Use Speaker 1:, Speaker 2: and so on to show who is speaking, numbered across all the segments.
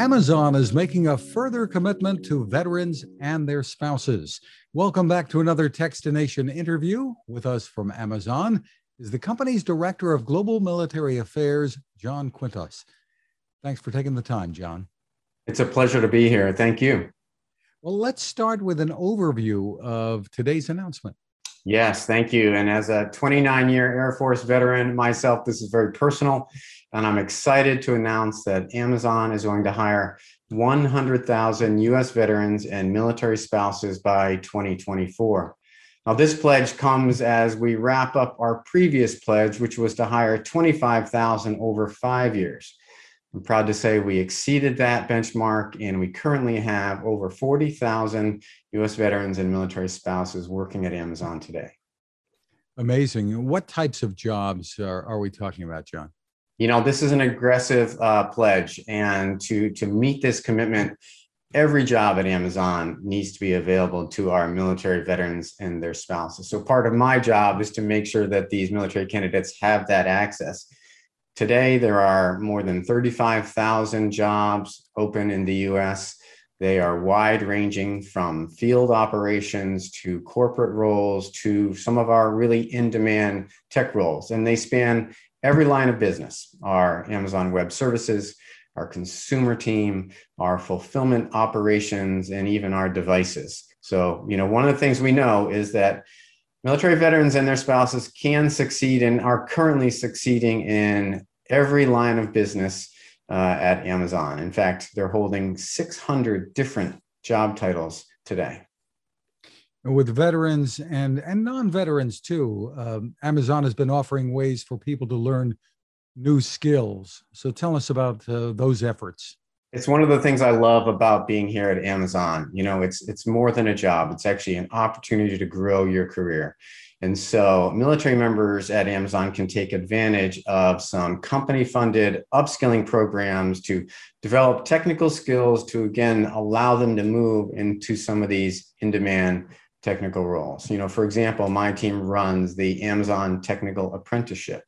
Speaker 1: Amazon is making a further commitment to veterans and their spouses. Welcome back to another Techstination interview. With us from Amazon is the company's Director of Global Military Affairs, John Quintos. Thanks for taking the time, John.
Speaker 2: It's a pleasure to be here. Thank you.
Speaker 1: Well, let's start with an overview of today's announcement.
Speaker 2: Yes, thank you. And as a 29 year Air Force veteran myself, this is very personal. And I'm excited to announce that Amazon is going to hire 100,000 US veterans and military spouses by 2024. Now, this pledge comes as we wrap up our previous pledge, which was to hire 25,000 over five years. I'm proud to say we exceeded that benchmark and we currently have over 40,000 US veterans and military spouses working at Amazon today.
Speaker 1: Amazing. What types of jobs are, are we talking about, John?
Speaker 2: You know, this is an aggressive uh, pledge, and to, to meet this commitment, every job at Amazon needs to be available to our military veterans and their spouses. So, part of my job is to make sure that these military candidates have that access. Today, there are more than 35,000 jobs open in the US. They are wide ranging from field operations to corporate roles to some of our really in demand tech roles. And they span every line of business our Amazon Web Services, our consumer team, our fulfillment operations, and even our devices. So, you know, one of the things we know is that military veterans and their spouses can succeed and are currently succeeding in every line of business uh, at Amazon. In fact, they're holding 600 different job titles today.
Speaker 1: With veterans and, and non veterans too, um, Amazon has been offering ways for people to learn new skills. So tell us about uh, those efforts.
Speaker 2: It's one of the things I love about being here at Amazon. You know, it's it's more than a job. It's actually an opportunity to grow your career. And so military members at Amazon can take advantage of some company funded upskilling programs to develop technical skills to, again, allow them to move into some of these in demand technical roles. You know, for example, my team runs the Amazon Technical Apprenticeship,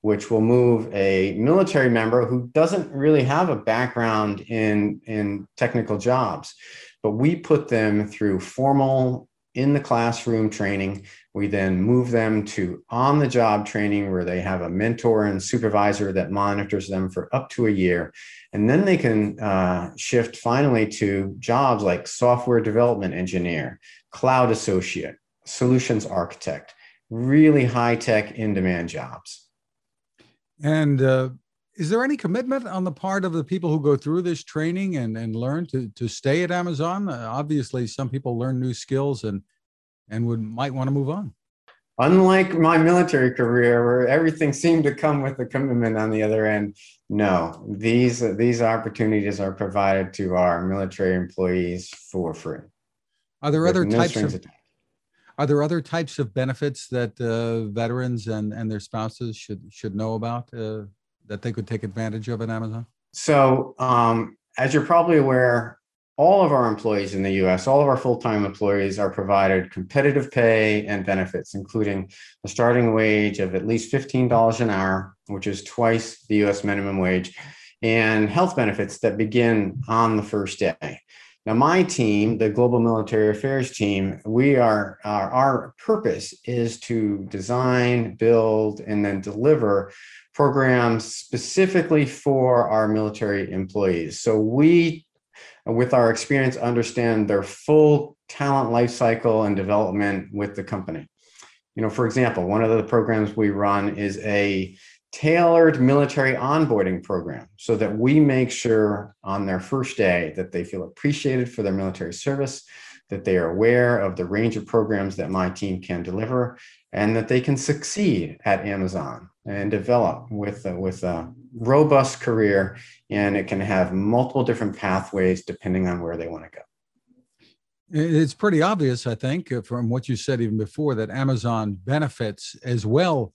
Speaker 2: which will move a military member who doesn't really have a background in, in technical jobs, but we put them through formal in the classroom training. We then move them to on the job training where they have a mentor and supervisor that monitors them for up to a year. And then they can uh, shift finally to jobs like software development engineer, cloud associate, solutions architect, really high tech in demand jobs.
Speaker 1: And uh, is there any commitment on the part of the people who go through this training and, and learn to, to stay at Amazon? Uh, obviously, some people learn new skills and and would might want to move on.
Speaker 2: Unlike my military career, where everything seemed to come with a commitment on the other end, no, these these opportunities are provided to our military employees for free.
Speaker 1: Are there other no types of are there other types of benefits that uh, veterans and, and their spouses should should know about uh, that they could take advantage of at Amazon?
Speaker 2: So, um, as you're probably aware, all of our employees in the US, all of our full time employees are provided competitive pay and benefits, including a starting wage of at least $15 an hour, which is twice the US minimum wage, and health benefits that begin on the first day. Now, my team, the Global Military Affairs team, we are, our, our purpose is to design, build, and then deliver programs specifically for our military employees. So we, with our experience, understand their full talent life cycle and development with the company. You know, for example, one of the programs we run is a tailored military onboarding program so that we make sure on their first day that they feel appreciated for their military service, that they are aware of the range of programs that my team can deliver, and that they can succeed at Amazon and develop with a, with a robust career and it can have multiple different pathways depending on where they want to go
Speaker 1: it's pretty obvious i think from what you said even before that amazon benefits as well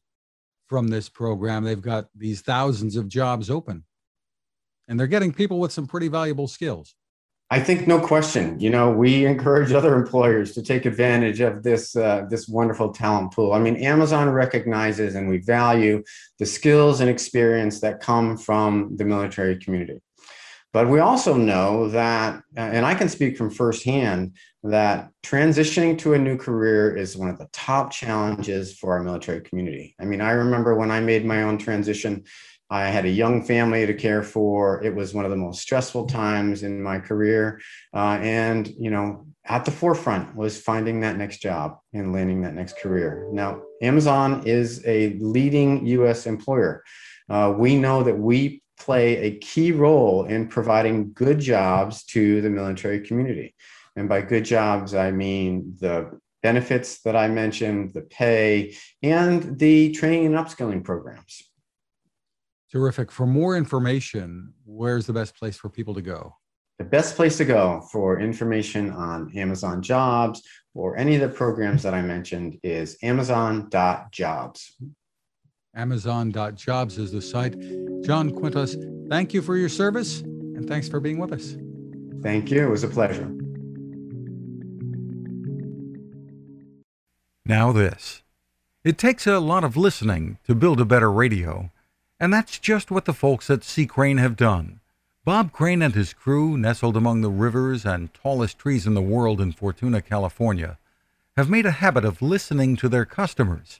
Speaker 1: from this program they've got these thousands of jobs open and they're getting people with some pretty valuable skills
Speaker 2: I think no question. You know, we encourage other employers to take advantage of this uh, this wonderful talent pool. I mean, Amazon recognizes and we value the skills and experience that come from the military community. But we also know that, and I can speak from firsthand, that transitioning to a new career is one of the top challenges for our military community. I mean, I remember when I made my own transition, I had a young family to care for. It was one of the most stressful times in my career. Uh, and, you know, at the forefront was finding that next job and landing that next career. Now, Amazon is a leading US employer. Uh, we know that we play a key role in providing good jobs to the military community. And by good jobs, I mean the benefits that I mentioned, the pay, and the training and upskilling programs.
Speaker 1: Terrific. For more information, where's the best place for people to go?
Speaker 2: The best place to go for information on Amazon jobs or any of the programs that I mentioned is amazon.jobs.
Speaker 1: Amazon.jobs is the site. John Quintos, thank you for your service and thanks for being with us.
Speaker 2: Thank you. It was a pleasure.
Speaker 1: Now, this. It takes a lot of listening to build a better radio, and that's just what the folks at C. Crane have done. Bob Crane and his crew, nestled among the rivers and tallest trees in the world in Fortuna, California, have made a habit of listening to their customers